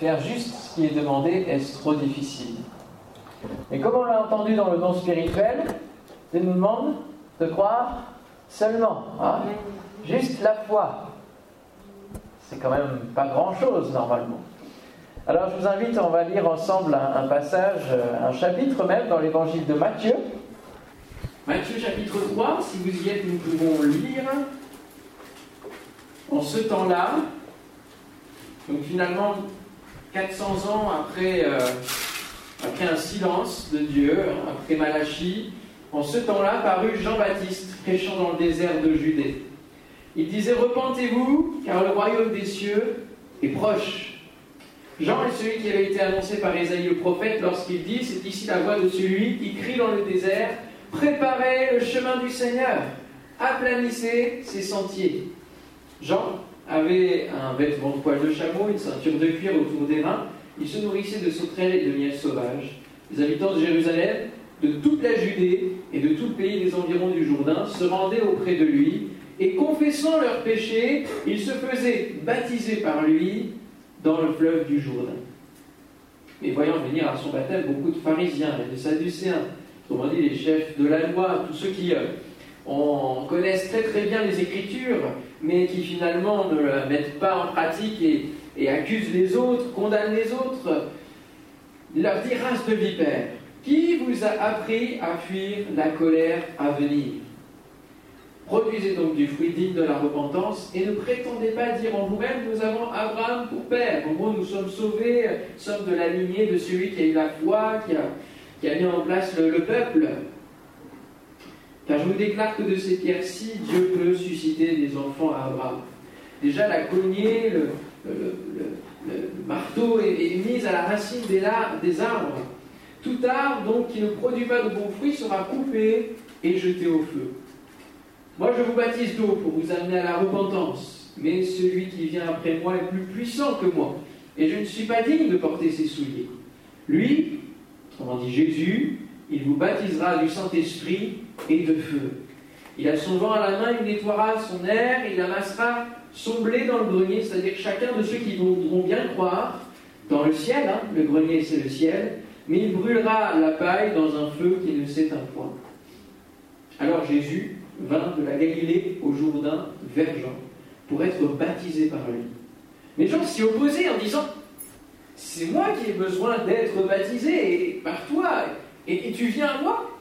faire juste ce qui est demandé est trop difficile? Et comme on l'a entendu dans le don spirituel, il nous demande de croire seulement. Hein? Juste la foi. C'est quand même pas grand-chose normalement. Alors je vous invite, on va lire ensemble un, passage, euh, un chapitre même dans l'évangile de Matthieu. Matthieu chapitre 3, si vous y êtes, nous pouvons lire. En ce temps-là, donc finalement 400 ans après, euh, après un silence de Dieu, après Malachie, en ce temps-là parut Jean-Baptiste prêchant dans le désert de Judée. Il disait Repentez-vous, car le royaume des cieux est proche. Jean est celui qui avait été annoncé par Ésaïe le prophète lorsqu'il dit C'est ici la voix de celui qui crie dans le désert Préparez le chemin du Seigneur, aplanissez ses sentiers. Jean avait un vêtement de poil de chameau, une ceinture de cuir autour des reins. Il se nourrissait de sauterelles et de miel sauvage. Les habitants de Jérusalem, de toute la Judée et de tout le pays des environs du Jourdain se rendaient auprès de lui et confessant leurs péchés, ils se faisaient baptiser par lui dans le fleuve du Jourdain. Et voyant venir à son baptême beaucoup de pharisiens et de sadducéens, autrement dit les chefs de la loi, tous ceux qui euh, connaissent très très bien les Écritures, mais qui finalement ne la mettent pas en pratique et, accusent les autres, condamnent les autres, leur dit race de vipères, qui vous a appris à fuir la colère à venir? Produisez donc du fruit digne de la repentance et ne prétendez pas dire en vous-même nous avons Abraham pour père. En gros, nous sommes sauvés, sommes de la lignée de celui qui a eu la foi, qui a, mis en place le, peuple. Car je vous déclare que de ces pierres-ci, Dieu peut susciter des enfants à Abraham. Déjà, la cognée, le, marteau est, est, mis à la racine des, arbres. Tout arbre donc qui ne produit pas de bons fruits sera coupé et jeté au feu. Moi, je vous baptise d'eau pour vous amener à la repentance, mais celui qui vient après moi est plus puissant que moi, et je ne suis pas digne de porter ses souliers. Lui, autrement dit Jésus, il vous baptisera du Saint-Esprit et de feu. Il a son vent à la main, il nettoiera son air, il amassera son blé dans le grenier, c'est-à-dire chacun de ceux qui voudront bien croire, dans le ciel, hein, le grenier c'est le ciel, mais il brûlera la paille dans un feu qui ne s'éteint point. Alors Jésus, vint de la Galilée au Jourdain vers Jean pour être baptisé par lui. Mais Jean s'y opposait en disant C'est moi qui ai besoin d'être baptisé par toi, et, tu viens à moi?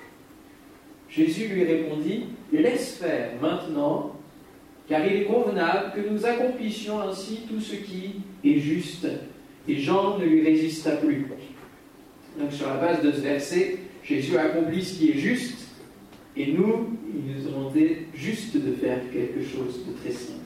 Jésus lui répondit Laisse faire maintenant, car il est convenable que nous accomplissions ainsi tout ce qui est juste. Et Jean ne lui résista plus. Donc, sur la base de ce verset, Jésus accomplit ce qui est juste et nous, il nous demandait juste de faire quelque chose de très simple.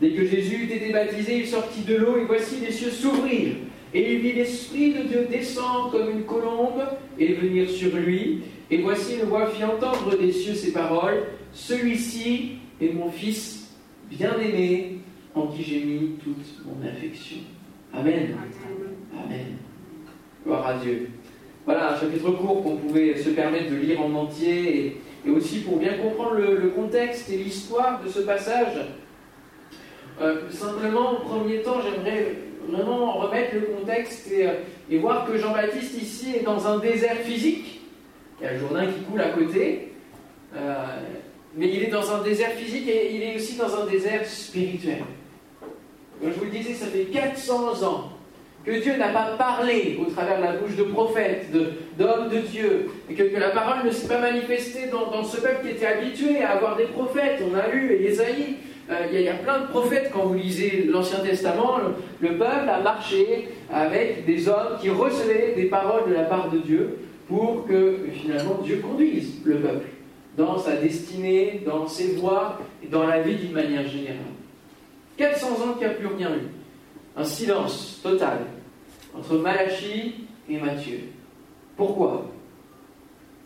Dès que Jésus eut été baptisé, il sortit de l'eau et voici les cieux s'ouvrir. Et il vit l'Esprit de Dieu descendre comme une colombe et venir sur lui. Et voici une voix fit entendre des cieux ces paroles. Celui-ci est mon Fils bien-aimé en qui j'ai mis toute mon affection. Amen. Amen. Gloire à Dieu. Voilà un chapitre court qu'on pouvait se permettre de lire en entier et, aussi pour bien comprendre le, contexte et l'histoire de ce passage. Euh, simplement, au premier temps, j'aimerais vraiment remettre le contexte et, voir que Jean-Baptiste ici est dans un désert physique. Il y a le Jourdain qui coule à côté, euh, mais il est dans un désert physique et il est aussi dans un désert spirituel. Comme je vous le disais, ça fait 400 ans que Dieu n'a pas parlé au travers de la bouche de prophètes, d'hommes de, Dieu, et que, la parole ne s'est pas manifestée dans, ce peuple qui était habitué à avoir des prophètes. On a lu Ésaïe, euh, il y, a plein de prophètes quand vous lisez l'Ancien Testament. Le, le, peuple a marché avec des hommes qui recevaient des paroles de la part de Dieu pour que finalement Dieu conduise le peuple dans sa destinée, dans ses voies et dans la vie d'une manière générale. 400 ans qu'il n'y a plus rien eu un silence total entre Malachie et Matthieu. Pourquoi?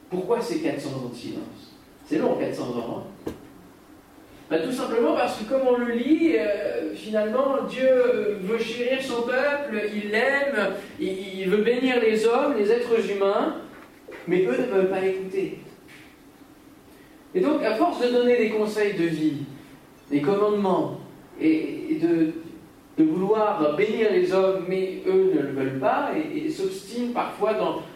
Pourquoi ces 400 ans de silence? C'est long, 400 ans. Hein ben, tout simplement parce que comme on le lit, euh, finalement, Dieu veut chérir son peuple, il l'aime, il, il veut bénir les hommes, les êtres humains, mais eux ne veulent pas écouter. Et donc, à force de donner des conseils de vie, des commandements, et de de vouloir bénir les hommes, mais eux ne le veulent pas, et, s'obstinent parfois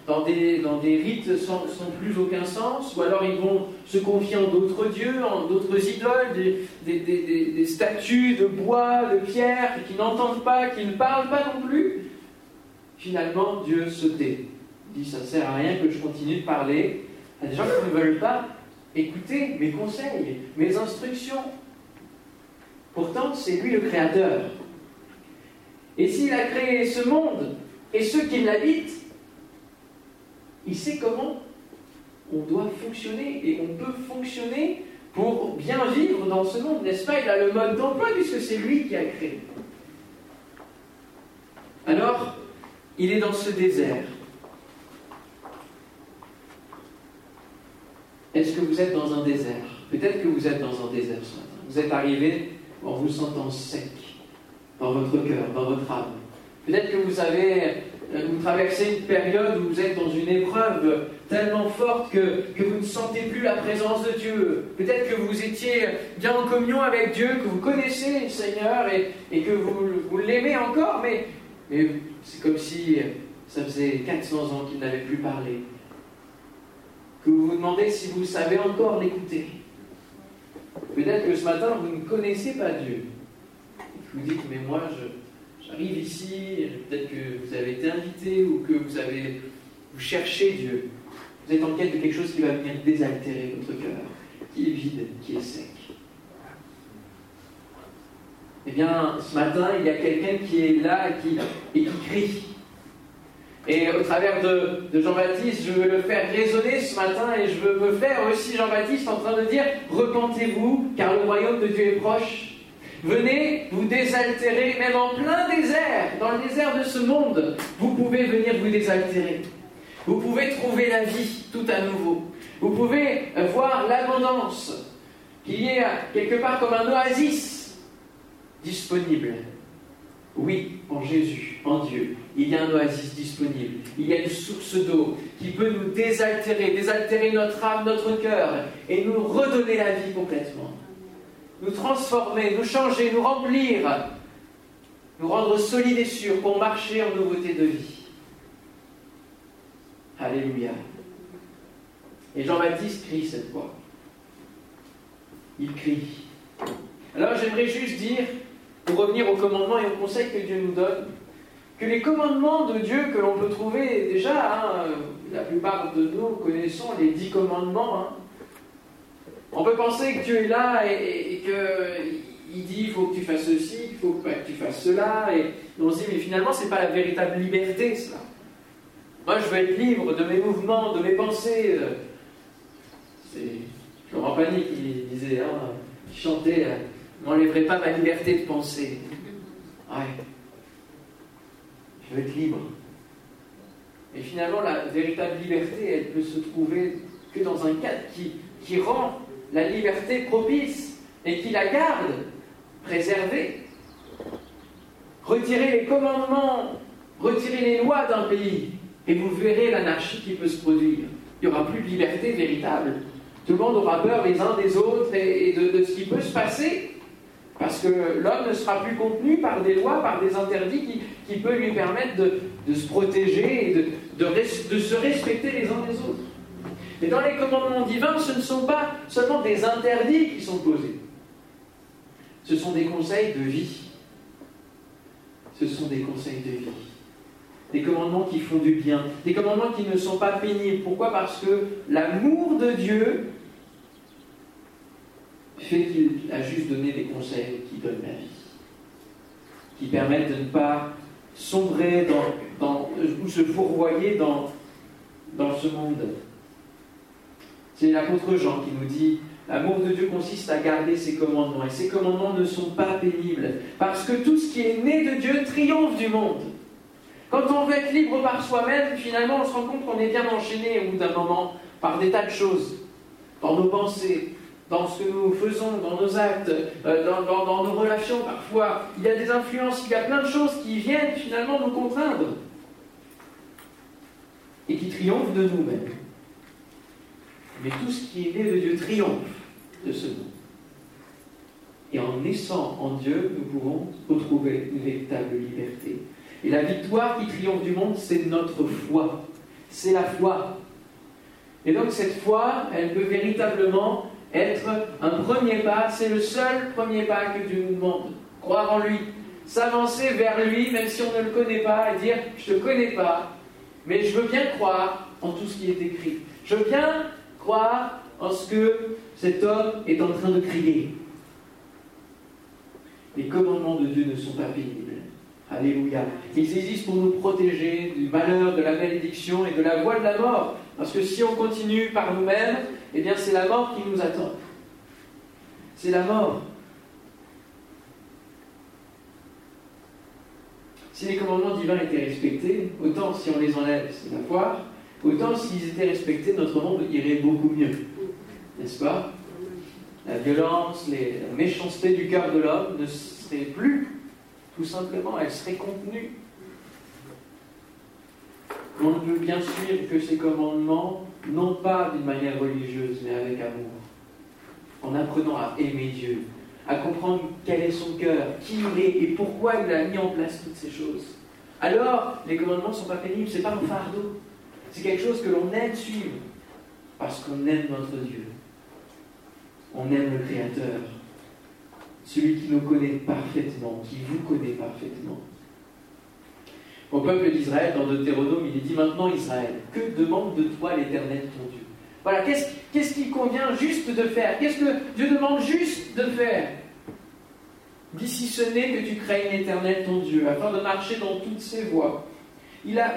dans, des, rites sans, plus aucun sens, ou alors ils vont se confier en d'autres dieux, en d'autres idoles, des, des, statues de bois, de pierre, qui n'entendent pas, qui ne parlent pas non plus. Finalement, Dieu se tait. Il dit, ça ne sert à rien que je continue de parler à des gens qui ne veulent pas écouter mes conseils, mes instructions. Pourtant, c'est lui le créateur. Et s'il a créé ce monde et ceux qui l'habitent, il sait comment on doit fonctionner et on peut fonctionner pour bien vivre dans ce monde, n'est-ce pas? Il a le mode d'emploi puisque c'est lui qui a créé. Alors, il est dans ce désert. Est-ce que vous êtes dans un désert? Peut-être que vous êtes dans un désert ce matin. Vous êtes arrivé en vous sentant sec dans votre cœur, dans votre âme. Peut-être que vous avez euh, vous traversez une période où vous êtes dans une épreuve tellement forte que, que vous ne sentez plus la présence de Dieu. Peut-être que vous étiez bien en communion avec Dieu, que vous connaissez le Seigneur et, et que vous, vous l'aimez encore, mais, mais c'est comme si ça faisait 400 ans qu'il n'avait plus parlé. Que vous vous demandez si vous savez encore l'écouter. Peut-être que ce matin, vous ne connaissez pas Dieu vous dites, mais moi, j'arrive ici, peut-être que vous avez été invité ou que vous avez, vous cherchez Dieu. Vous êtes en quête de quelque chose qui va venir désaltérer votre cœur, qui est vide, qui est sec. Eh bien, ce matin, il y a quelqu'un qui est là et qui, et qui crie. Et au travers de, de Jean-Baptiste, je veux le faire résonner ce matin et je veux me faire aussi Jean-Baptiste en train de dire Repentez-vous, car le royaume de Dieu est proche. Venez vous désaltérer, même en plein désert, dans le désert de ce monde, vous pouvez venir vous désaltérer. Vous pouvez trouver la vie tout à nouveau. Vous pouvez voir l'abondance, qui est quelque part comme un oasis disponible. Oui, en Jésus, en Dieu, il y a un oasis disponible. Il y a une source d'eau qui peut nous désaltérer, désaltérer notre âme, notre cœur, et nous redonner la vie complètement nous transformer, nous changer, nous remplir, nous rendre solides et sûrs pour marcher en nouveauté de vie. Alléluia. Et Jean-Baptiste crie cette fois. Il crie. Alors j'aimerais juste dire, pour revenir aux commandements et aux conseils que Dieu nous donne, que les commandements de Dieu que l'on peut trouver déjà, hein, la plupart de nous connaissons les dix commandements, hein, on peut penser que Dieu est là et, qu'il dit il faut que tu fasses ceci, il faut que tu fasses cela, et on se dit mais finalement c'est pas la véritable liberté cela. Moi je veux être libre de mes mouvements, de mes pensées. C'est Laurent Pagny qui disait, hein, qui chantait, n'enlèverai pas ma liberté de penser. Ouais. Je veux être libre. Et finalement, la véritable liberté, elle peut se trouver que dans un cadre qui rend la liberté propice et qui la garde préservée. Retirez les commandements, retirez les lois d'un pays, et vous verrez l'anarchie qui peut se produire. Il n'y aura plus de liberté véritable. Tout le monde aura peur les uns des autres et, de, ce qui peut se passer, parce que l'homme ne sera plus contenu par des lois, par des interdits qui, peuvent lui permettre de, se protéger et de, se respecter les uns les autres. Mais dans les commandements divins, ce ne sont pas seulement des interdits qui sont posés. Ce sont des conseils de vie. Ce sont des conseils de vie. Des commandements qui font du bien. Des commandements qui ne sont pas pénibles. Pourquoi? Parce que l'amour de Dieu fait qu'il a juste donné des conseils qui donnent la vie. Qui permettent de ne pas sombrer dans, ou se fourvoyer dans, dans ce monde. C'est l'apôtre Jean qui nous dit L'amour de Dieu consiste à garder ses commandements. Et ses commandements ne sont pas pénibles. Parce que tout ce qui est né de Dieu triomphe du monde. Quand on veut être libre par soi-même, finalement, on se rend compte qu'on est bien enchaîné au bout d'un moment par des tas de choses. Dans nos pensées, dans ce que nous faisons, dans nos actes, euh, dans, dans nos relations parfois. Il y a des influences, il y a plein de choses qui viennent finalement nous contraindre. Et qui triomphent de nous-mêmes mais tout ce qui est né de Dieu triomphe de ce nom. Et en naissant en Dieu, nous pouvons retrouver une véritable liberté. Et la victoire qui triomphe du monde, c'est notre foi. C'est la foi. Et donc cette foi, elle peut véritablement être un premier pas. C'est le seul premier pas que Dieu nous demande. Croire en lui. S'avancer vers lui, même si on ne le connaît pas, et dire, je ne te connais pas, mais je veux bien croire en tout ce qui est écrit. Je veux bien croire en ce que cet homme est en train de crier. Les commandements de Dieu ne sont pas pénibles. Alléluia. Ils existent pour nous protéger du malheur, de la malédiction et de la voie de la mort. Parce que si on continue par nous-mêmes, eh bien c'est la mort qui nous attend. C'est la mort. Si les commandements divins étaient respectés, autant si on les enlève, c'est la foi, autant s'ils étaient respectés, notre monde irait beaucoup mieux. N'est-ce pas La violence, la méchanceté du cœur de l'homme ne serait plus tout simplement, elle serait contenue. On ne peut bien suivre que ces commandements, non pas d'une manière religieuse, mais avec amour. En apprenant à aimer Dieu, à comprendre quel est son cœur, qui il est et pourquoi il a mis en place toutes ces choses. Alors, les commandements ne sont pas pénibles, ce n'est pas un fardeau. C'est quelque chose que l'on aime suivre, parce qu'on aime notre Dieu. On aime le Créateur celui qui nous connaît parfaitement, qui vous connaît parfaitement. Au peuple d'Israël, dans Deutéronome, il est dit maintenant Israël, que demande de toi l'Éternel ton Dieu? Voilà, qu'est-ce qu'il convient juste de faire? Qu'est-ce que Dieu demande juste de faire? D'ici ce n'est que tu crées l'Éternel ton Dieu, afin de marcher dans toutes ses voies. Il a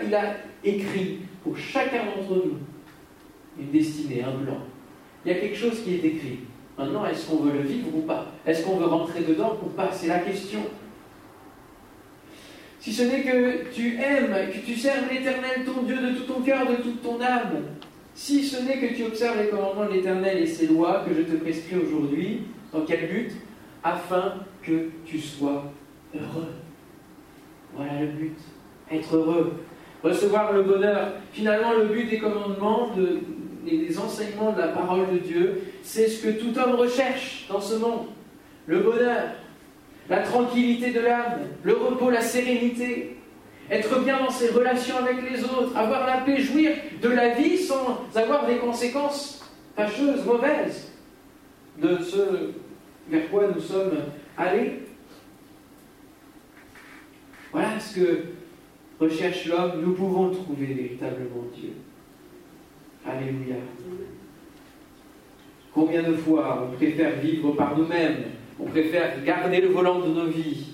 écrit pour chacun d'entre nous une destinée, un plan. Il y a quelque chose qui est écrit. Maintenant, est-ce qu'on veut le vivre ou pas? Est-ce qu'on veut rentrer dedans ou pas? C'est la question. Si ce n'est que tu aimes, que tu serves l'Éternel, ton Dieu, de tout ton cœur, de toute ton âme, si ce n'est que tu observes les commandements de l'Éternel et ses lois que je te prescris aujourd'hui, dans quel but? Afin que tu sois heureux. Voilà le but. Être heureux. Recevoir le bonheur. Finalement, le but des commandements, de, et des enseignements de la parole de Dieu, c'est ce que tout homme recherche dans ce monde. Le bonheur, la tranquillité de l'âme, le repos, la sérénité, être bien dans ses relations avec les autres, avoir la paix, jouir de la vie sans avoir des conséquences fâcheuses, mauvaises de ce vers quoi nous sommes allés. Voilà ce que recherche l'homme. Nous pouvons trouver véritablement Dieu. Alléluia. Combien de fois on préfère vivre par nous-mêmes, on préfère garder le volant de nos vies,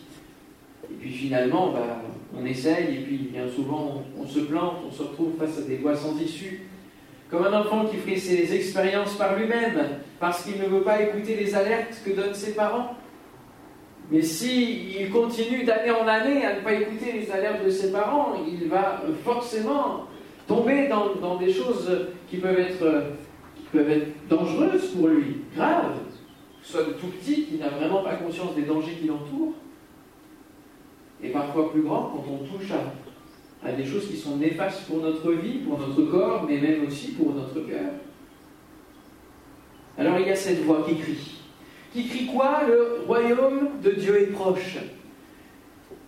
et puis finalement, bah, on essaye, et puis bien souvent on, se plante, on se retrouve face à des voies sans issue. Comme un enfant qui fait ses expériences par lui-même, parce qu'il ne veut pas écouter les alertes que donnent ses parents. Mais s'il il continue d'année en année à ne pas écouter les alertes de ses parents, il va forcément tomber dans, des choses qui peuvent, être, qui peuvent être dangereuses pour lui, graves, soit de tout petit, qui n'a vraiment pas conscience des dangers qui l'entourent, et parfois plus grand quand on touche à, à des choses qui sont néfastes pour notre vie, pour notre corps, mais même aussi pour notre cœur. Alors il y a cette voix qui crie. Qui crie quoi Le royaume de Dieu est proche.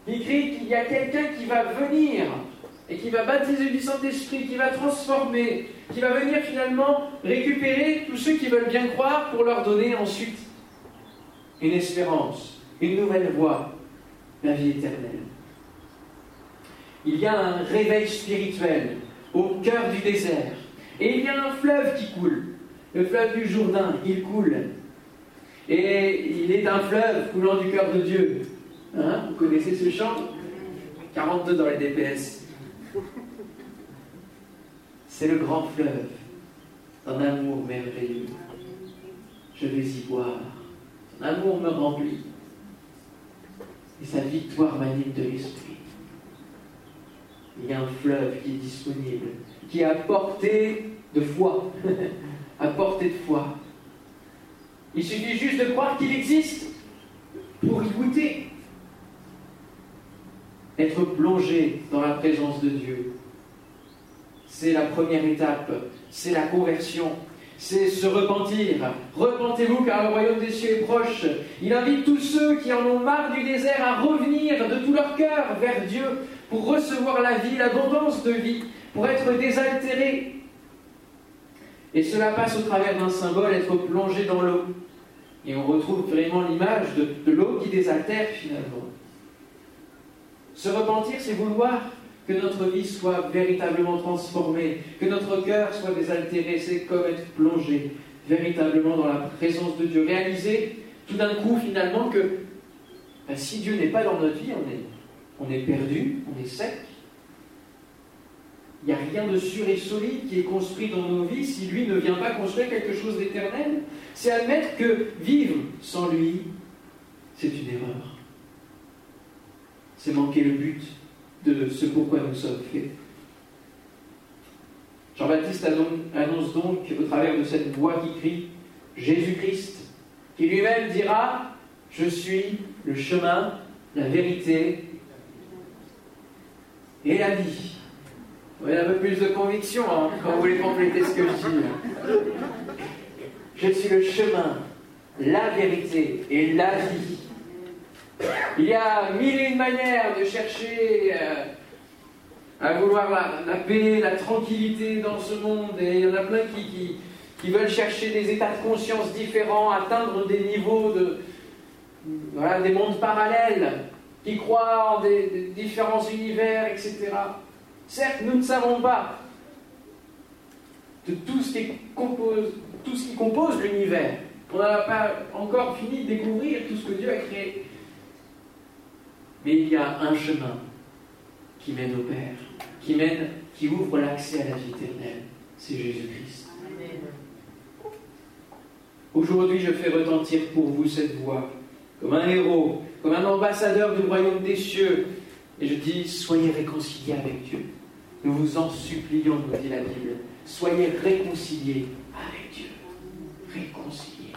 Il crie qu'il y a quelqu'un qui va venir et qui va baptiser du Saint-Esprit, qui va transformer, qui va venir finalement récupérer tous ceux qui veulent bien croire pour leur donner ensuite une espérance, une nouvelle voie, la vie éternelle. Il y a un réveil spirituel au cœur du désert. Et il y a un fleuve qui coule. Le fleuve du Jourdain, il coule. Et il est un fleuve coulant du cœur de Dieu. Hein, vous connaissez ce chant? 42 dans les DPS. C'est le grand fleuve d'un amour merveilleux. Je vais y boire. Son amour me remplit. Et sa victoire m'anime de l'esprit. Il y a un fleuve qui est disponible, qui est à portée de foi. à portée de foi. Il suffit juste de croire qu'il existe pour y goûter être plongé dans la présence de Dieu. C'est la première étape, c'est la conversion, c'est se repentir. Repentez-vous car le royaume des cieux est proche. Il invite tous ceux qui en ont marre du désert à revenir de tout leur cœur vers Dieu pour recevoir la vie, l'abondance de vie, pour être désaltérés. Et cela passe au travers d'un symbole, être plongé dans l'eau. Et on retrouve vraiment l'image de, l'eau qui désaltère finalement. Se repentir, c'est vouloir que notre vie soit véritablement transformée, que notre cœur soit désaltéré, c'est comme être plongé véritablement dans la présence de Dieu. Réaliser tout d'un coup finalement que ben, si Dieu n'est pas dans notre vie, on est perdu, on est sec. Il n'y a rien de sûr et solide qui est construit dans nos vies si lui ne vient pas construire quelque chose d'éternel. C'est admettre que vivre sans lui, c'est une erreur. C'est manquer le but de ce pourquoi nous sommes faits. Jean-Baptiste annonce donc au travers de cette voix qui crie Jésus-Christ, qui lui-même dira Je suis le chemin, la vérité et la vie. Vous un peu plus de conviction hein, quand vous voulez compléter ce que je dis. Je suis le chemin, la vérité et la vie. Il y a mille et une manières de chercher euh, à vouloir la, paix, la tranquillité dans ce monde, et il y en a plein qui, qui, veulent chercher des états de conscience différents, atteindre des niveaux de. Voilà, des mondes parallèles, qui croient en des, différents univers, etc. Certes, nous ne savons pas de tout ce qui compose, tout ce qui compose l'univers. On n'a pas encore fini de découvrir tout ce que Dieu a créé. Mais il y a un chemin qui mène au Père, qui mène, qui ouvre l'accès à la vie éternelle. C'est Jésus-Christ. Aujourd'hui, je fais retentir pour vous cette voix, comme un héros, comme un ambassadeur du royaume des cieux. Et je dis, soyez réconciliés avec Dieu. Nous vous en supplions, nous dit la Bible. Soyez réconciliés avec Dieu. Réconciliés.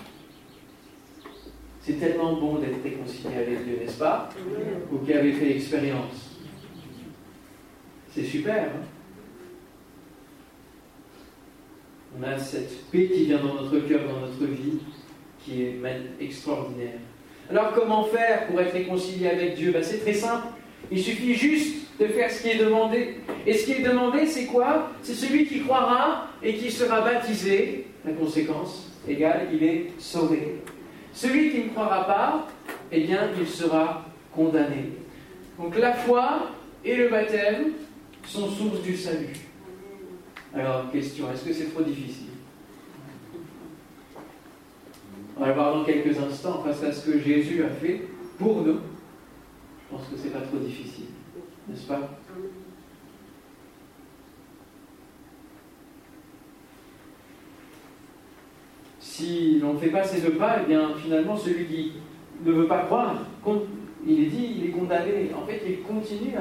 C'est tellement bon d'être réconcilié avec Dieu, n'est-ce pas? Vous qui avez fait l'expérience. C'est super. Hein? On a cette paix qui vient dans notre cœur, dans notre vie, qui est extraordinaire. Alors comment faire pour être réconcilié avec Dieu? Ben, C'est très simple. Il suffit juste de faire ce qui est demandé. Et ce qui est demandé, c'est quoi? C'est celui qui croira et qui sera baptisé. La conséquence égale, il est sauvé. Celui qui ne croira pas, eh bien, il sera condamné. Donc la foi et le baptême sont source du salut. Alors, question, est-ce que c'est trop difficile? On va voir dans quelques instants face à ce que Jésus a fait pour nous. Je pense que c'est pas trop difficile, n'est-ce pas si l'on ne fait pas ces deux pas, eh bien finalement celui qui ne veut pas croire, il est dit, il est condamné. En fait, il continue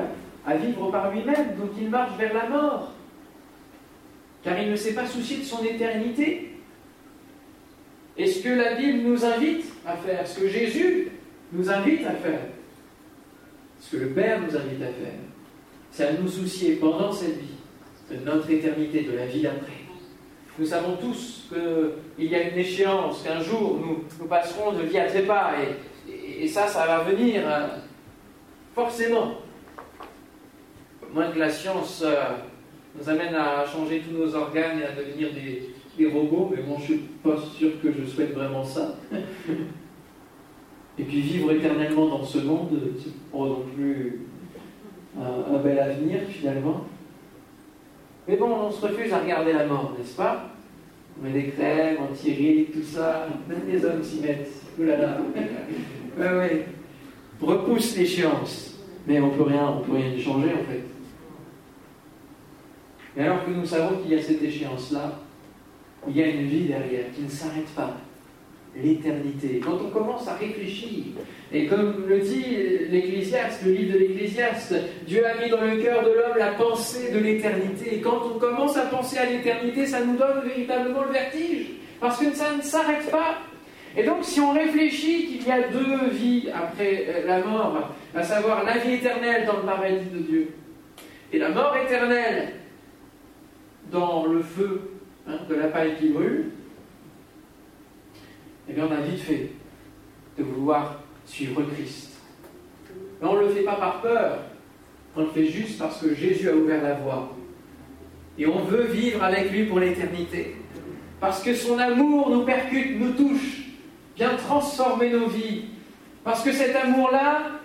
à, vivre par lui-même, donc il marche vers la mort. Car il ne s'est pas soucié de son éternité. Et ce que la Bible nous invite à faire, ce que Jésus nous invite à faire, que le Père nous invite à faire, c'est à nous soucier pendant cette vie de notre éternité, de la vie d'après. Nous savons tous qu'il y a une échéance, qu'un jour nous, passerons de vie à trépas, et, et, ça, ça va venir hein, forcément. Moins que la science euh, nous amène à changer tous nos organes et à devenir des, robots, mais bon, je ne suis pas sûr que je souhaite vraiment ça. et puis vivre éternellement dans ce monde, c'est pas non plus un bel avenir finalement. Mais bon, on se refuse à regarder la mort, n'est-ce pas? On met des crèmes anti tout ça, même les hommes s'y mettent. Ouh là là. ouais, ouais. Repousse l'échéance. Mais on peut rien, on peut rien y changer en fait. Mais alors que nous savons qu'il y a cette échéance-là, il y a une vie derrière qui ne s'arrête pas l'éternité. Quand on commence à réfléchir, et comme le dit l'Ecclésiaste, le livre de l'Ecclésiaste, Dieu a mis dans le cœur de l'homme la pensée de l'éternité. Et quand on commence à penser à l'éternité, ça nous donne véritablement le vertige, parce que ça ne s'arrête pas. Et donc, si on réfléchit qu'il y a deux vies après euh, la mort, à savoir la vie éternelle dans le paradis de Dieu, et la mort éternelle dans le feu hein, de la paille qui brûle, eh bien on a vite fait de vouloir suivre Christ. Mais on ne le fait pas par peur, on le fait juste parce que Jésus a ouvert la voie. Et on veut vivre avec lui pour l'éternité. Parce que son amour nous percute, nous touche, vient transformer nos vies. Parce que cet amour-là,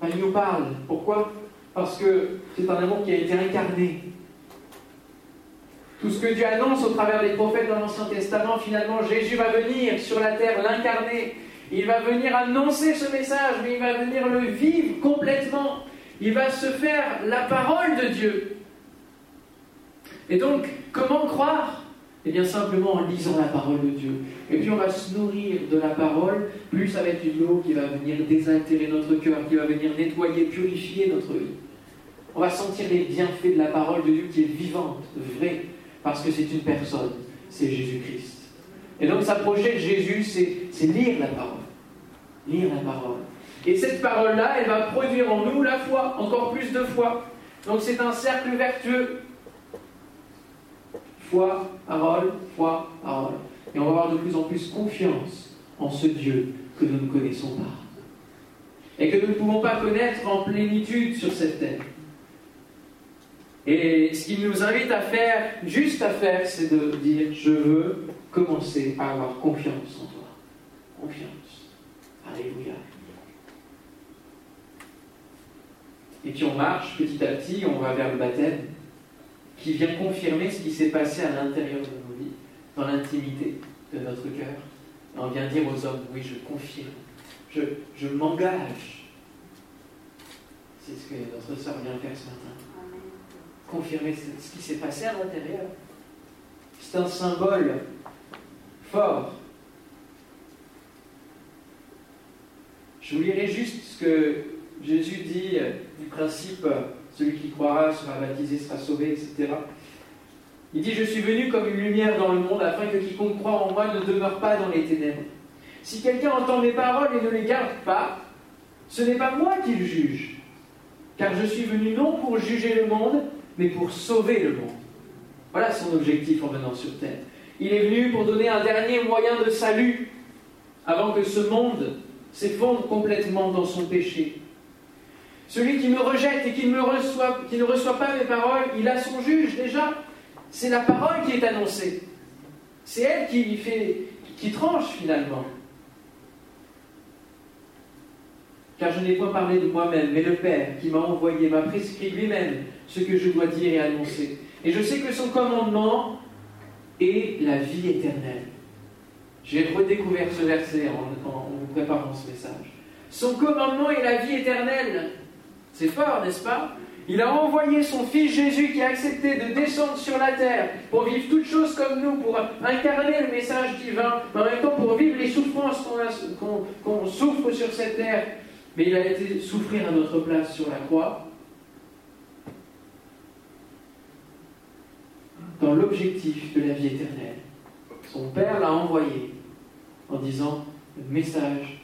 ben, il nous parle. Pourquoi? Parce que c'est un amour qui a été incarné. Tout ce que Dieu annonce au travers des prophètes dans l'Ancien Testament, finalement, Jésus va venir sur la terre, l'incarner. Il va venir annoncer ce message, mais il va venir le vivre complètement. Il va se faire la parole de Dieu. Et donc, comment croire? Eh bien, simplement en lisant la parole de Dieu. Et puis, on va se nourrir de la parole, plus ça va être une eau qui va venir désaltérer notre cœur, qui va venir nettoyer, purifier notre vie. On va sentir les bienfaits de la parole de Dieu qui est vivante, vraie, parce que c'est une personne, c'est Jésus-Christ. Et donc, s'approcher de Jésus, c'est lire la parole. Lire la parole. Et cette parole-là, elle va produire en nous la foi, encore plus de foi. Donc c'est un cercle vertueux foi, parole, foi, parole. Et on va avoir de plus en plus confiance en ce Dieu que nous ne connaissons pas. Et que nous ne pouvons pas connaître en plénitude sur cette terre. Et ce qu'il nous invite à faire, juste à faire, c'est de dire, je veux commencer à avoir confiance en toi. Confiance. Alléluia. Et puis on marche petit à petit, on va vers le baptême qui vient confirmer ce qui s'est passé à l'intérieur de nos vies, dans l'intimité de notre cœur. Et on vient dire aux hommes, oui, je confirme, je, je m'engage. C'est ce que notre sœur vient faire ce matin. Confirmer ce qui s'est passé à l'intérieur. C'est un symbole fort. Je vous lirai juste ce que Jésus dit du principe celui qui croira sera baptisé, sera sauvé, etc. Il dit, je suis venu comme une lumière dans le monde, afin que quiconque croit en moi ne demeure pas dans les ténèbres. Si quelqu'un entend mes paroles et ne les garde pas, ce n'est pas moi qui le juge, car je suis venu non pour juger le monde, mais pour sauver le monde. Voilà son objectif en venant sur terre. Il est venu pour donner un dernier moyen de salut, avant que ce monde s'effondre complètement dans son péché. Celui qui me rejette et qui ne, reçoit, ne reçoit pas mes paroles, il a son juge déjà. C'est la parole qui est annoncée. C'est elle qui, qui tranche finalement. Car je n'ai pas parlé de moi-même, mais le Père qui m'a envoyé m'a prescrit lui-même ce que je dois dire et annoncer. Et je sais que son commandement est la vie éternelle. J'ai redécouvert ce verset en, préparant ce message. Son commandement est la vie éternelle. C'est fort, n'est-ce pas? Il a envoyé son Fils Jésus qui a accepté de descendre sur la terre pour vivre toutes choses comme nous, pour incarner le message divin, mais en même temps pour vivre les souffrances qu'on souffre sur cette terre. Mais il a été souffrir à notre place sur la croix. L'objectif de la vie éternelle. Son Père l'a envoyé en disant le message,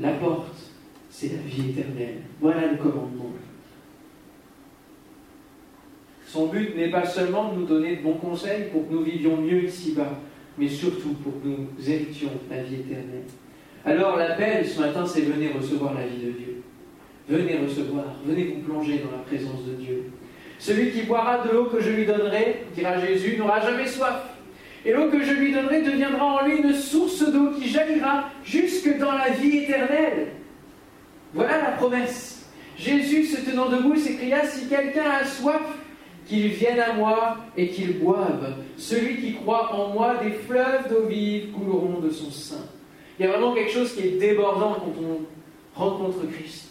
la porte, c'est la vie éternelle. Voilà le commandement. Son but n'est pas seulement de nous donner de bons conseils pour que nous vivions mieux ici-bas, mais surtout pour que nous héritions la vie éternelle. Alors l'appel ce matin, c'est venez recevoir la vie de Dieu. Venez recevoir, venez vous plonger dans la présence de Dieu. Celui qui boira de l'eau que je lui donnerai, dira Jésus, n'aura jamais soif. Et l'eau que je lui donnerai deviendra en lui une source d'eau qui jaillira jusque dans la vie éternelle. Voilà la promesse. Jésus, se tenant debout, s'écria, si quelqu'un a soif, qu'il vienne à moi et qu'il boive. Celui qui croit en moi, des fleuves d'eau vive couleront de son sein. Il y a vraiment quelque chose qui est débordant quand on rencontre Christ.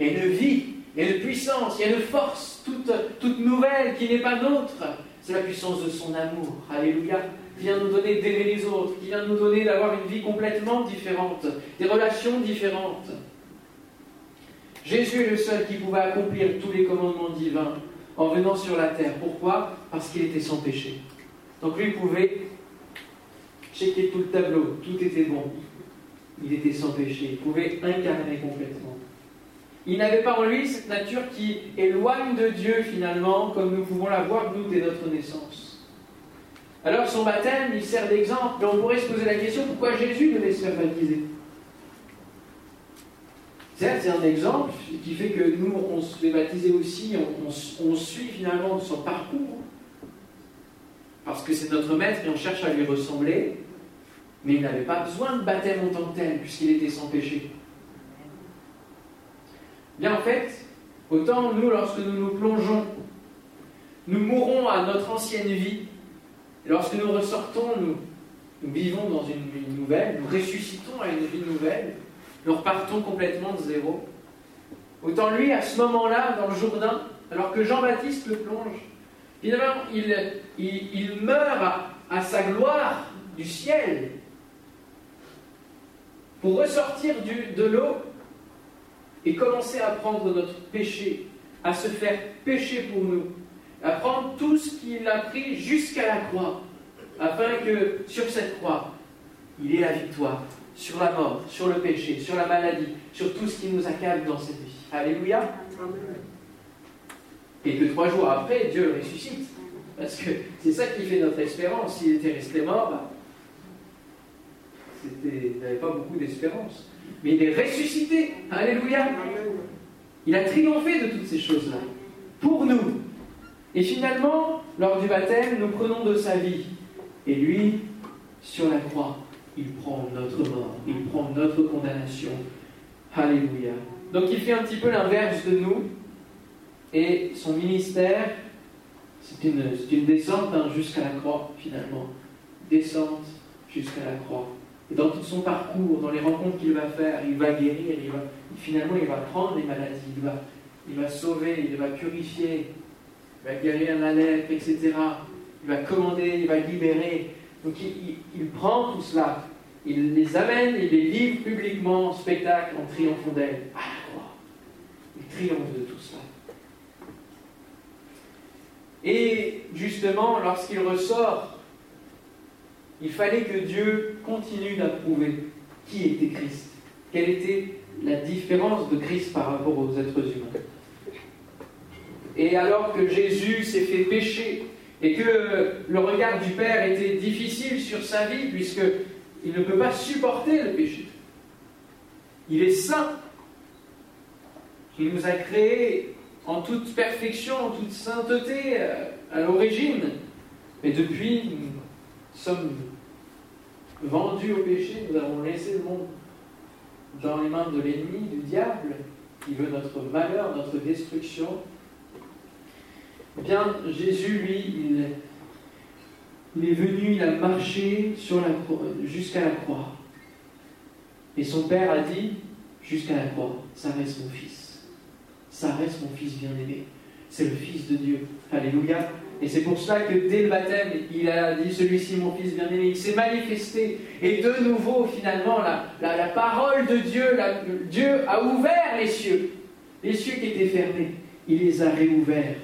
A une vie, il y a une puissance, il y a une force toute, nouvelle qui n'est pas nôtre. C'est la puissance de son amour. Alléluia. Qui vient nous donner d'aimer les autres, qui vient nous donner d'avoir une vie complètement différente, des relations différentes. Jésus est le seul qui pouvait accomplir tous les commandements divins en venant sur la terre. Pourquoi? Parce qu'il était sans péché. Donc lui pouvait checker tout le tableau, tout était bon. Il était sans péché, il pouvait incarner complètement. Il n'avait pas en lui cette nature qui éloigne de Dieu finalement, comme nous pouvons la voir nous dès notre naissance. Alors son baptême, il sert d'exemple, mais on pourrait se poser la question pourquoi Jésus devait se faire baptiser? Certes, c'est un exemple qui fait que nous, on se fait baptiser aussi, on, suit finalement son parcours, parce que c'est notre maître et on cherche à lui ressembler, mais il n'avait pas besoin de baptême en tant que tel, puisqu'il était sans péché. Bien en fait, autant nous, lorsque nous nous plongeons, nous mourons à notre ancienne vie, lorsque nous ressortons, nous, vivons dans une vie nouvelle, nous ressuscitons à une vie nouvelle, nous repartons complètement de zéro. Autant lui, à ce moment-là, dans le Jourdain, alors que Jean-Baptiste le plonge, finalement, il, meurt à, sa gloire du ciel pour ressortir de l'eau et commencer à prendre notre péché, à se faire pécher pour nous, à prendre tout ce qu'il a pris jusqu'à la croix, afin que sur cette croix, il ait la victoire sur la mort, sur le péché, sur la maladie, sur tout ce qui nous accable dans cette vie. Alléluia. Et que trois jours après, Dieu le ressuscite. Parce que c'est ça qui fait notre espérance. S'il était resté mort, bah, il n'avait pas beaucoup d'espérance. Mais il est ressuscité. Alléluia. Il a triomphé de toutes ces choses-là. Pour nous. Et finalement, lors du baptême, nous prenons de sa vie. Et lui, sur la croix, il prend notre mort, il prend notre condamnation. Alléluia. Donc il fait un petit peu l'inverse de nous. Et son ministère, c'est une, descente hein, jusqu'à la croix, finalement. Descente jusqu'à la croix. Dans tout son parcours, dans les rencontres qu'il va faire, il va guérir, il va, finalement il va prendre les maladies, il va, il va sauver, il va purifier, il va guérir la lèpre, etc. Il va commander, il va libérer. Donc il, prend tout cela, il les amène, il les livre publiquement en spectacle en triomphant d'elle. À la croix. Il triomphe de tout cela. Et justement, lorsqu'il ressort, il fallait que Dieu continue d'approuver qui était Christ. Quelle était la différence de Christ par rapport aux êtres humains. Et alors que Jésus s'est fait pécher et que le regard du Père était difficile sur sa vie, puisqu'il ne peut pas supporter le péché. Il est saint. Il nous a créés en toute perfection, en toute sainteté euh, à l'origine. Mais depuis, nous sommes vendus au péché, nous avons laissé le monde dans les mains de l'ennemi, du diable, qui veut notre malheur, notre destruction. Eh bien, Jésus, lui, il, est venu, il a marché jusqu'à la croix. Et son Père a dit, jusqu'à la croix, ça reste mon fils. Ça reste mon fils bien-aimé. C'est le Fils de Dieu. Alléluia. Et c'est pour cela que dès le baptême, il a dit celui-ci, mon fils bien-aimé, il s'est manifesté. Et de nouveau, finalement, la, la, parole de Dieu, Dieu a ouvert les cieux. Les cieux qui étaient fermés, il les a réouverts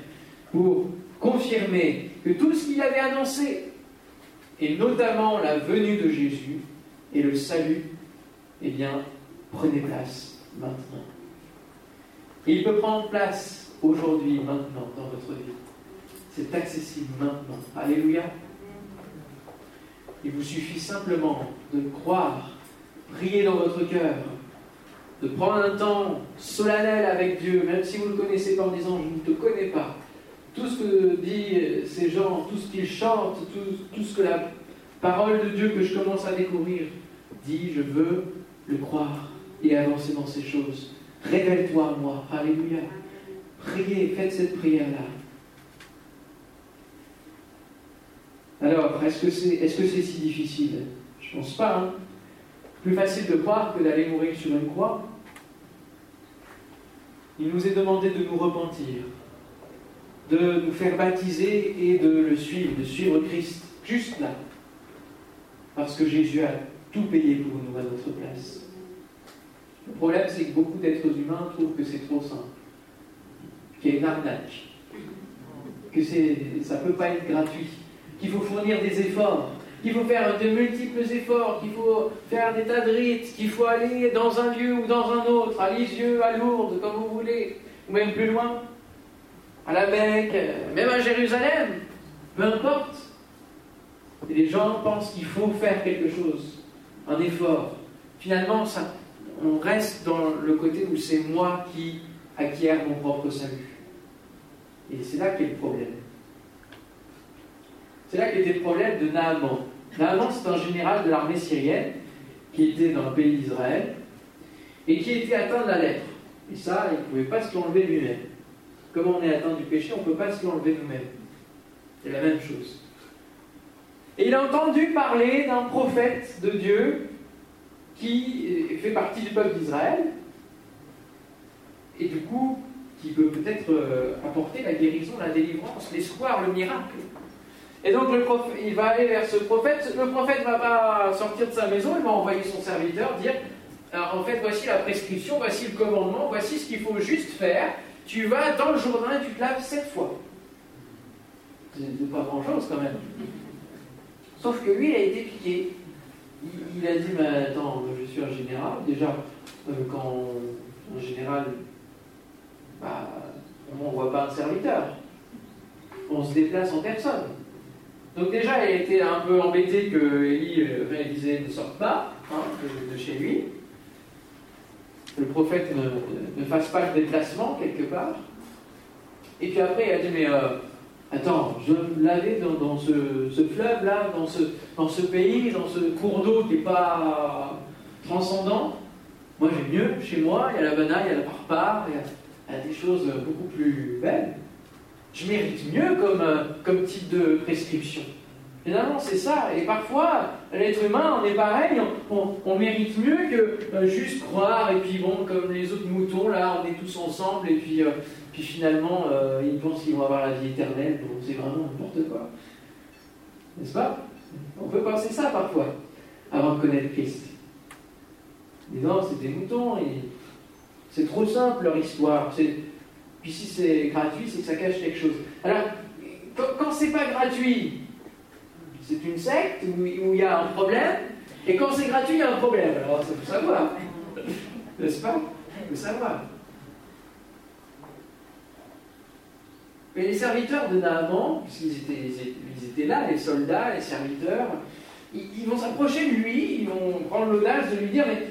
pour confirmer que tout ce qu'il avait annoncé, et notamment la venue de Jésus et le salut, eh bien, prenait place maintenant. Il peut prendre place aujourd'hui, maintenant, dans votre vie. C'est accessible maintenant. Alléluia. Il vous suffit simplement de croire, prier dans votre cœur, de prendre un temps solennel avec Dieu, même si vous ne le connaissez pas en disant je ne te connais pas, tout ce que disent ces gens, tout ce qu'ils chantent, tout, ce que la parole de Dieu que je commence à découvrir dit, je veux le croire et avancer dans ces choses. Révèle-toi à moi. Alléluia. Priez, faites cette prière-là. Alors, est-ce que c'est est -ce c'est si difficile? Je ne pense pas. Hein. Plus facile de croire que d'aller mourir sur une croix. Il nous est demandé de nous repentir, de nous faire baptiser et de le suivre, de suivre Christ, juste là. Parce que Jésus a tout payé pour nous à notre place. Le problème, c'est que beaucoup d'êtres humains trouvent que c'est trop simple, qu'il y a une arnaque, que ça ne peut pas être gratuit, qu'il faut fournir des efforts, qu'il faut faire de multiples efforts, qu'il faut faire des tas de rites, qu'il faut aller dans un lieu ou dans un autre, à Lisieux, à Lourdes, comme vous voulez, ou même plus loin à la Mecque, même à Jérusalem, peu importe. Et les gens pensent qu'il faut faire quelque chose, un effort. Finalement, ça, on reste dans le côté où c'est moi qui acquiert mon propre salut. Et c'est là qu'est le problème. C'est là qu'était le problème de Naaman. Naaman, c'est un général de l'armée syrienne qui était dans le pays d'Israël et qui était atteint de la lèpre. Et ça, il ne pouvait pas se l'enlever lui-même. Comme on est atteint du péché, on ne peut pas se l'enlever nous-mêmes. C'est la même chose. Et il a entendu parler d'un prophète de Dieu qui fait partie du peuple d'Israël et du coup qui peut peut-être euh, apporter la guérison, la délivrance, l'espoir, le miracle. Et donc le il va aller vers ce prophète. Le prophète ne va pas sortir de sa maison, il va envoyer son serviteur dire en fait, voici la prescription, voici le commandement, voici ce qu'il faut juste faire. Tu vas dans le Jourdain et tu te laves sept fois. C'est pas grand-chose quand même. Sauf que lui, il a été piqué. Il, a dit Mais attends, je suis un général. Déjà, euh, quand un général, bah, on ne voit pas un serviteur. On se déplace en personne. Donc déjà, il a été un peu embêté que Élie réalisait ne sorte pas hein, de, chez lui. Le prophète ne, fasse pas le déplacement quelque part. Et puis après, il a dit, mais euh, attends, je me laver dans, ce, fleuve-là, dans ce, dans ce pays, dans ce cours d'eau qui n'est pas transcendant. Moi, j'ai mieux chez moi, il y a la banane, il y a la parpare, il y a des choses beaucoup plus belles je mérite mieux comme, euh, comme type de prescription. Finalement, c'est ça. Et parfois, l'être humain, on est pareil, on, mérite mieux que euh, juste croire, et puis bon, comme les autres moutons, là, on est tous ensemble, et puis, euh, puis finalement, ils pensent qu'ils vont avoir la vie éternelle, donc c'est vraiment n'importe quoi. N'est-ce pas? On peut penser ça parfois, avant de connaître Christ. Mais non, c'est des moutons, et c'est trop simple leur histoire. Puis si c'est gratuit, c'est que ça cache quelque chose. Alors, quand, c'est pas gratuit, c'est une secte où, il y a un problème, et quand c'est gratuit, il y a un problème. Alors, ça faut savoir. N'est-ce pas? Il faut savoir. Mais les serviteurs de Naaman, puisqu'ils étaient, ils étaient là, les soldats, les serviteurs, ils, vont s'approcher de lui, ils vont prendre l'audace de lui dire Mais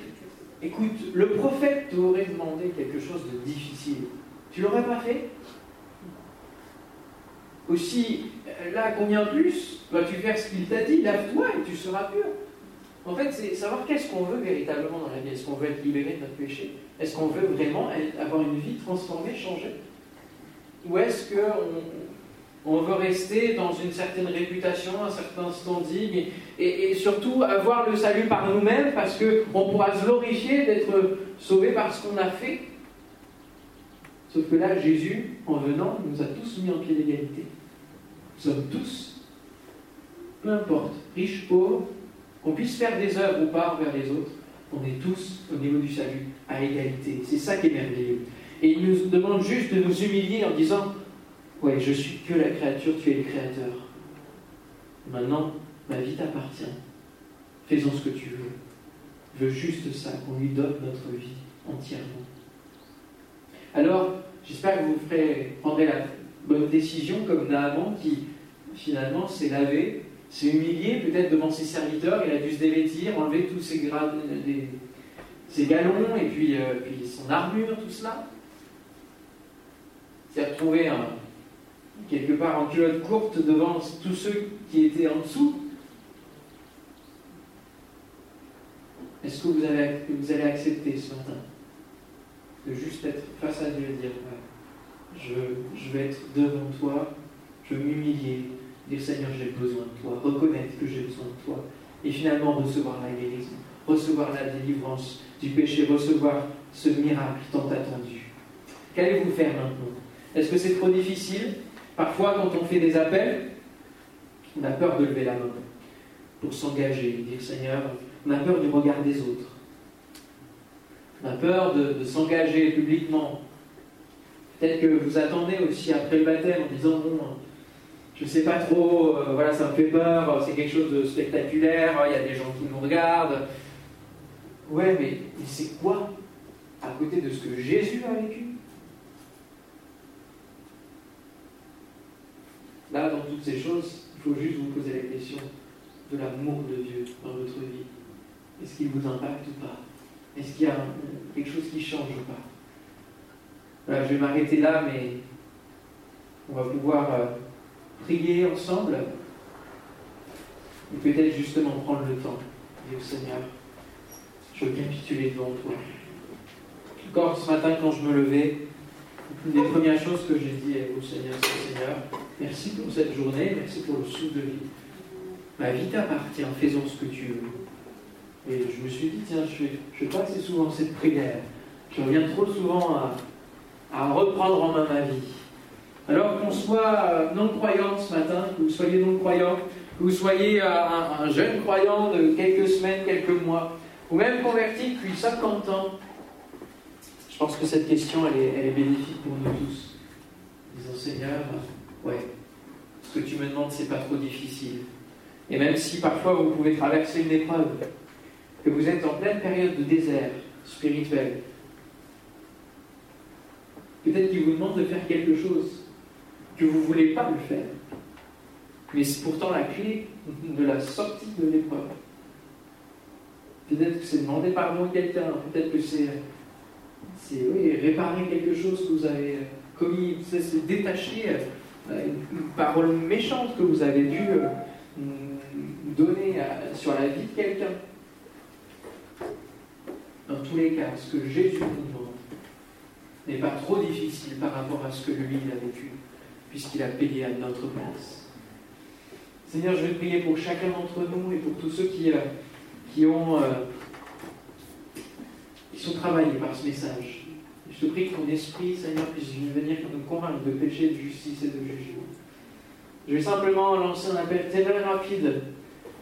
écoute, le prophète t'aurait demandé quelque chose de difficile. Tu l'aurais pas fait? Aussi, là, combien plus Vas-tu faire ce qu'il t'a dit? Lave-toi et tu seras pur. En fait, c'est savoir qu'est-ce qu'on veut véritablement dans la vie. Est-ce qu'on veut être libéré de notre péché? Est-ce qu'on veut vraiment avoir une vie transformée, changée? Ou est-ce qu'on on veut rester dans une certaine réputation, un certain standing, et, et surtout avoir le salut par nous-mêmes, parce qu'on pourra se glorifier d'être sauvé par ce qu'on a fait? Sauf que là, Jésus, en venant, nous a tous mis en pied d'égalité. Nous sommes tous, peu importe, riches, pauvres, qu'on puisse faire des œuvres ou pas envers les autres, on est tous, au niveau du salut, à égalité. C'est ça qui est merveilleux. Et il nous demande juste de nous humilier en disant Ouais, je suis que la créature, tu es le créateur. Maintenant, ma vie t'appartient. Faisons ce que tu veux. Je veux juste ça, qu'on lui donne notre vie entièrement. Alors, j'espère que vous prendrez la bonne décision comme Naaman qui finalement s'est lavé, s'est humilié peut-être devant ses serviteurs, il a dû se dévêtir, enlever tous ses, galons et puis, euh, puis, son armure, tout cela. S'est retrouvé quelque part en culotte courte devant tous ceux qui étaient en dessous. Est-ce que vous allez accepter ce matin? De juste être face à Dieu et dire je, je vais être devant toi, je vais m'humilier, dire Seigneur, j'ai besoin de toi, reconnaître que j'ai besoin de toi, et finalement recevoir la guérison, recevoir la délivrance du péché, recevoir ce miracle tant attendu. Qu'allez-vous faire maintenant? Est-ce que c'est trop difficile? Parfois, quand on fait des appels, on a peur de lever la main pour s'engager, dire Seigneur, on a peur du regard des autres. On a peur de, s'engager publiquement. Peut-être que vous attendez aussi après le baptême en disant bon, je ne sais pas trop, euh, voilà, ça me fait peur, c'est quelque chose de spectaculaire, il y a des gens qui nous regardent. Ouais, mais, mais c'est quoi à côté de ce que Jésus a vécu? Là, dans toutes ces choses, il faut juste vous poser la question de l'amour de Dieu dans votre vie Est-ce qu'il vous impacte ou pas? Est-ce qu'il y a quelque chose qui change ou pas voilà, Je vais m'arrêter là, mais on va pouvoir euh, prier ensemble et peut-être justement prendre le temps. Dire Seigneur, je veux capituler devant toi. Encore ce matin, quand je me levais, une des premières choses que j'ai dit au Seigneur, c'est Seigneur, merci pour cette journée, merci pour le souffle de vie. Ma vie t'appartient, faisons ce que tu veux. Et je me suis dit, tiens, je fais, je fais pas assez souvent cette prière. Je reviens trop souvent à, reprendre en main ma vie. Alors qu'on soit non-croyant ce matin, que vous soyez non-croyant, que vous soyez un, jeune croyant de quelques semaines, quelques mois, ou même converti depuis 50 ans, je pense que cette question, elle est, elle est bénéfique pour nous tous. Disons, Seigneur, ouais, ce que tu me demandes, c'est pas trop difficile. Et même si parfois vous pouvez traverser une épreuve, que vous êtes en pleine période de désert spirituel, peut-être qu'il vous demande de faire quelque chose, que vous ne voulez pas le faire. Mais c'est pourtant la clé de la sortie de l'épreuve. Peut-être que c'est demander pardon à quelqu'un, peut-être que c'est, réparer quelque chose que vous avez commis, c'est détacher euh, une, parole méchante que vous avez dû euh, donner sur la vie de quelqu'un. Tous les cas, ce que Jésus nous demande n'est pas trop difficile par rapport à ce que lui il a vécu, puisqu'il a payé à notre place. Seigneur, je vais prier pour chacun d'entre nous et pour tous ceux qui, euh, qui ont euh, qui sont travaillés par ce message. Je te prie que ton esprit, Seigneur, puisse venir nous convaincre de péché, de justice et de jugement. Je vais simplement lancer un appel très rapide.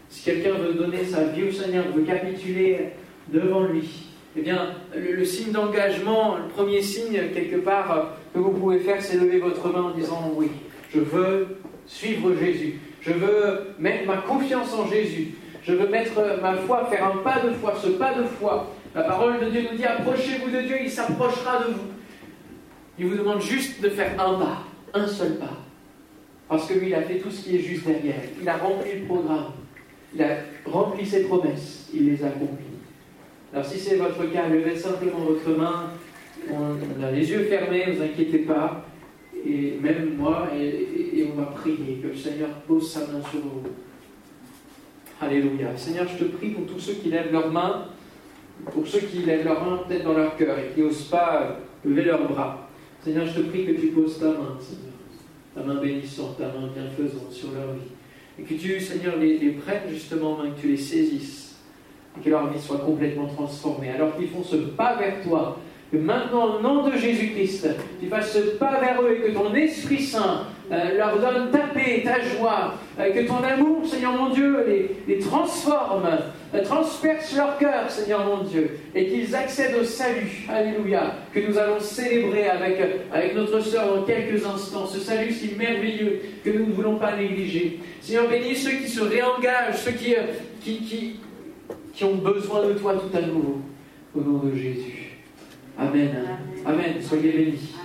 Si quelqu'un veut donner sa vie au Seigneur, veut capituler devant lui, eh bien, le, signe d'engagement, le premier signe, quelque part, euh, que vous pouvez faire, c'est lever votre main en disant Oui, je veux suivre Jésus. Je veux mettre ma confiance en Jésus. Je veux mettre ma foi, faire un pas de foi, ce pas de foi. La parole de Dieu nous dit Approchez-vous de Dieu, il s'approchera de vous. Il vous demande juste de faire un pas, un seul pas. Parce que lui, il a fait tout ce qui est juste derrière. Il a rempli le programme. Il a rempli ses promesses. Il les a accomplies. Alors si c'est votre cas, levez simplement votre main. On, a les yeux fermés, ne vous inquiétez pas. Et même moi, et, on va prier que le Seigneur pose sa main sur vous. Alléluia. Seigneur, je te prie pour tous ceux qui lèvent leurs mains, pour ceux qui lèvent leurs mains peut-être dans leur cœur et qui n'osent pas lever leurs bras. Seigneur, je te prie que tu poses ta main, Seigneur ta main bénissante, ta main bienfaisante sur leur vie. Et que tu, Seigneur, les, les prennes justement main, que tu les saisisses, que leur vie soit complètement transformée. Alors qu'ils font ce pas vers toi, que maintenant, au nom de Jésus-Christ, tu fasses ce pas vers eux et que ton Esprit Saint euh, leur donne ta paix, ta joie, euh, que ton amour, Seigneur mon Dieu, les, transforme, euh, transperce leur cœur, Seigneur mon Dieu, et qu'ils accèdent au salut, Alléluia, que nous allons célébrer avec, avec notre sœur dans quelques instants, ce salut si merveilleux que nous ne voulons pas négliger. Seigneur, bénis ceux qui se réengagent, ceux qui, qui, qui, qui ont besoin de toi tout à nouveau, au nom de Jésus. Amen. Amen. Soyez bénis.